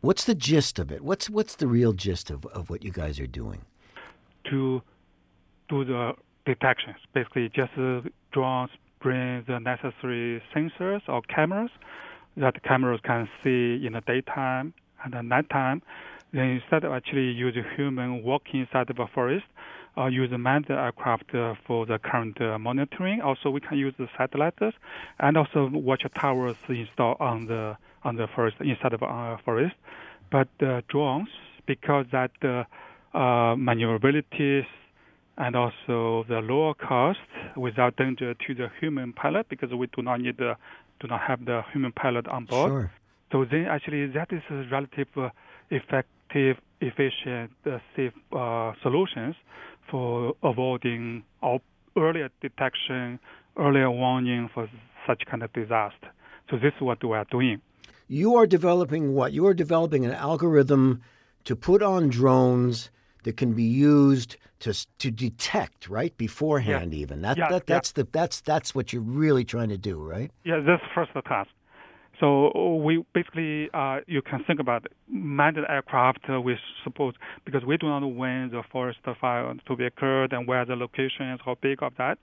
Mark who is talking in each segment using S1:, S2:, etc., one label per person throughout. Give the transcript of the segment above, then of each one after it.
S1: What's the gist of it? What's what's the real gist of, of what you guys are doing?
S2: To do the detections, basically just uh, drones bring the necessary sensors or cameras that cameras can see in the daytime and the nighttime. Then instead of actually using human walking inside a forest, uh, use a manned aircraft uh, for the current uh, monitoring. Also, we can use the satellites and also watch towers installed on the on the forest inside of a forest. But uh, drones, because that uh, uh, maneuverability and also the lower cost without danger to the human pilot, because we do not need the do not have the human pilot on board.
S1: Sure.
S2: So then actually that is a relative effective, efficient, uh, safe uh, solutions for avoiding earlier detection, earlier warning for such kind of disaster. So this is what we are doing.
S1: You are developing what? You are developing an algorithm to put on drones that can be used to to detect right beforehand.
S2: Yeah.
S1: Even that,
S2: Yeah,
S1: that that's the that's that's what you're really trying to do, right?
S2: Yeah, that's first task. So we basically, uh, you can think about manned aircraft. Uh, we suppose because we do not know when the forest fire to be occurred and where the location is, how big of that.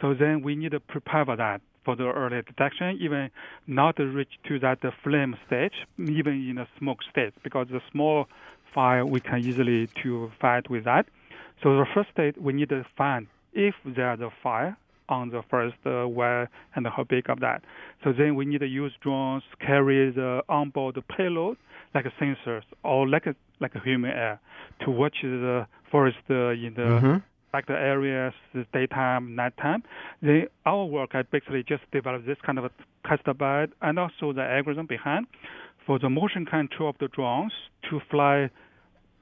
S2: So then we need to prepare for that for the early detection, even not reach to that flame stage, even in a smoke stage, because the small fire we can easily to fight with that. So the first stage we need to find if there's a fire on the first uh, where and how big of that. So then we need to use drones carry the onboard payload like sensors or like a like a human air to watch the forest uh, in the
S1: Mhm.
S2: like the areas, the daytime, nighttime. Then our work I basically just developed this kind of a test bed and also the algorithm behind for the motion control of the drones to fly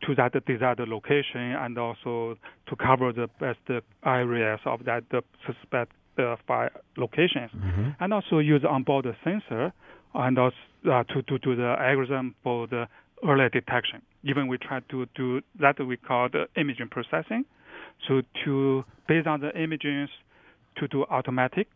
S2: to that desired location and also to cover the best areas of that suspect fire locations, and also use onboard the sensor and also uh, to to do the algorithm for the early detection. Even we try to do that we call the imaging processing. So to based on the images to do automatic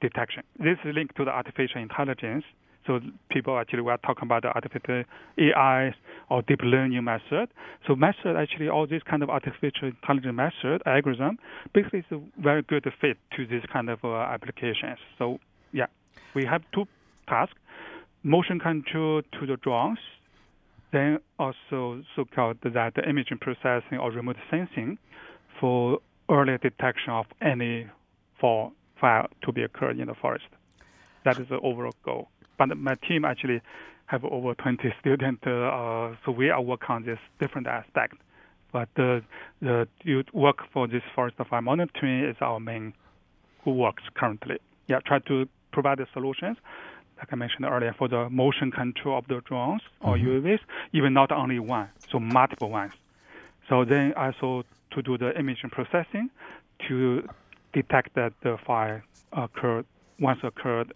S2: detection. This is linked to the artificial intelligence. So people actually were talking about the artificial AI or deep learning method. So method actually all these kind of artificial intelligence method algorithm basically is a very good fit to this kind of uh, applications. So yeah, we have two tasks: motion control to the drones, then also so-called that the imaging processing or remote sensing for early detection of any fall fire to be occurred in the forest. That is the overall goal. But my team actually have over 20 students, uh, so we are working on this different aspect. But the the work for this forest fire monitoring is our main who works currently. Yeah, try to provide the solutions, like I mentioned earlier, for the motion control of the drones or UAVs, even not only one, so multiple ones. So then also to do the imaging processing to detect that the fire occurred once occurred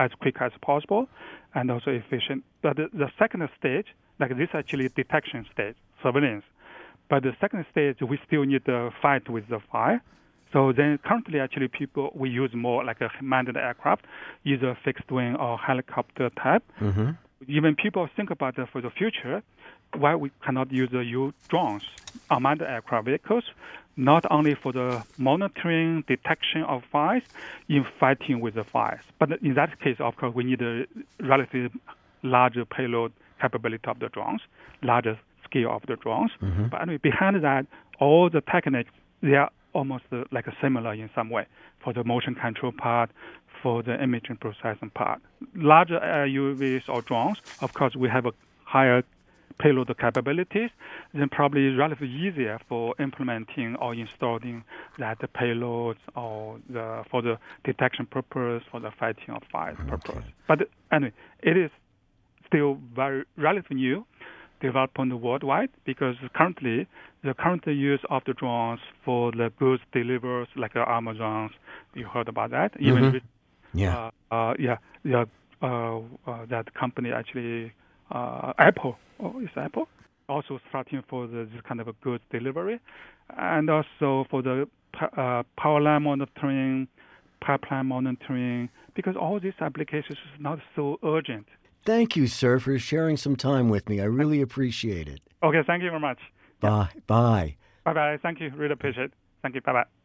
S2: as quick as possible and also efficient. But the, the second stage, like this actually detection stage, surveillance. But the second stage, we still need to fight with the fire. So then currently actually people, we use more like a manned aircraft, either fixed wing or helicopter type.
S1: Mm-hmm.
S2: Even people think about that for the future, why we cannot use the U drones, unmanned aircraft vehicles, not only for the monitoring, detection of fires, in fighting with the fires. But in that case, of course, we need a relatively larger payload capability of the drones, larger scale of the drones. But anyway, behind that, all the techniques, they are almost uh, like similar in some way for the motion control part, for the imaging processing part. Larger uh, UAVs or drones, of course, we have a higher payload capabilities, then probably relatively easier for implementing or installing that payloads or the, for the detection purpose, for the fighting of fire purpose. But anyway, it is still very relatively new, developed worldwide because currently the current use of the drones for the goods deliveries like uh, Amazon, you heard about that. Even
S1: Mhm.
S2: with,
S1: Yeah.
S2: uh, uh, yeah, yeah, uh, uh, that company actually, uh, Apple, oh, is Apple also starting for the, this kind of a goods delivery, and also for the uh, power line monitoring, pipeline monitoring, because all these applications is not so urgent.
S1: Thank you, sir, for sharing some time with me. I really appreciate it.
S2: Okay, thank you very much.
S1: Bye. Bye.
S2: Bye bye. Thank you. Really appreciate it. Thank you. Bye bye.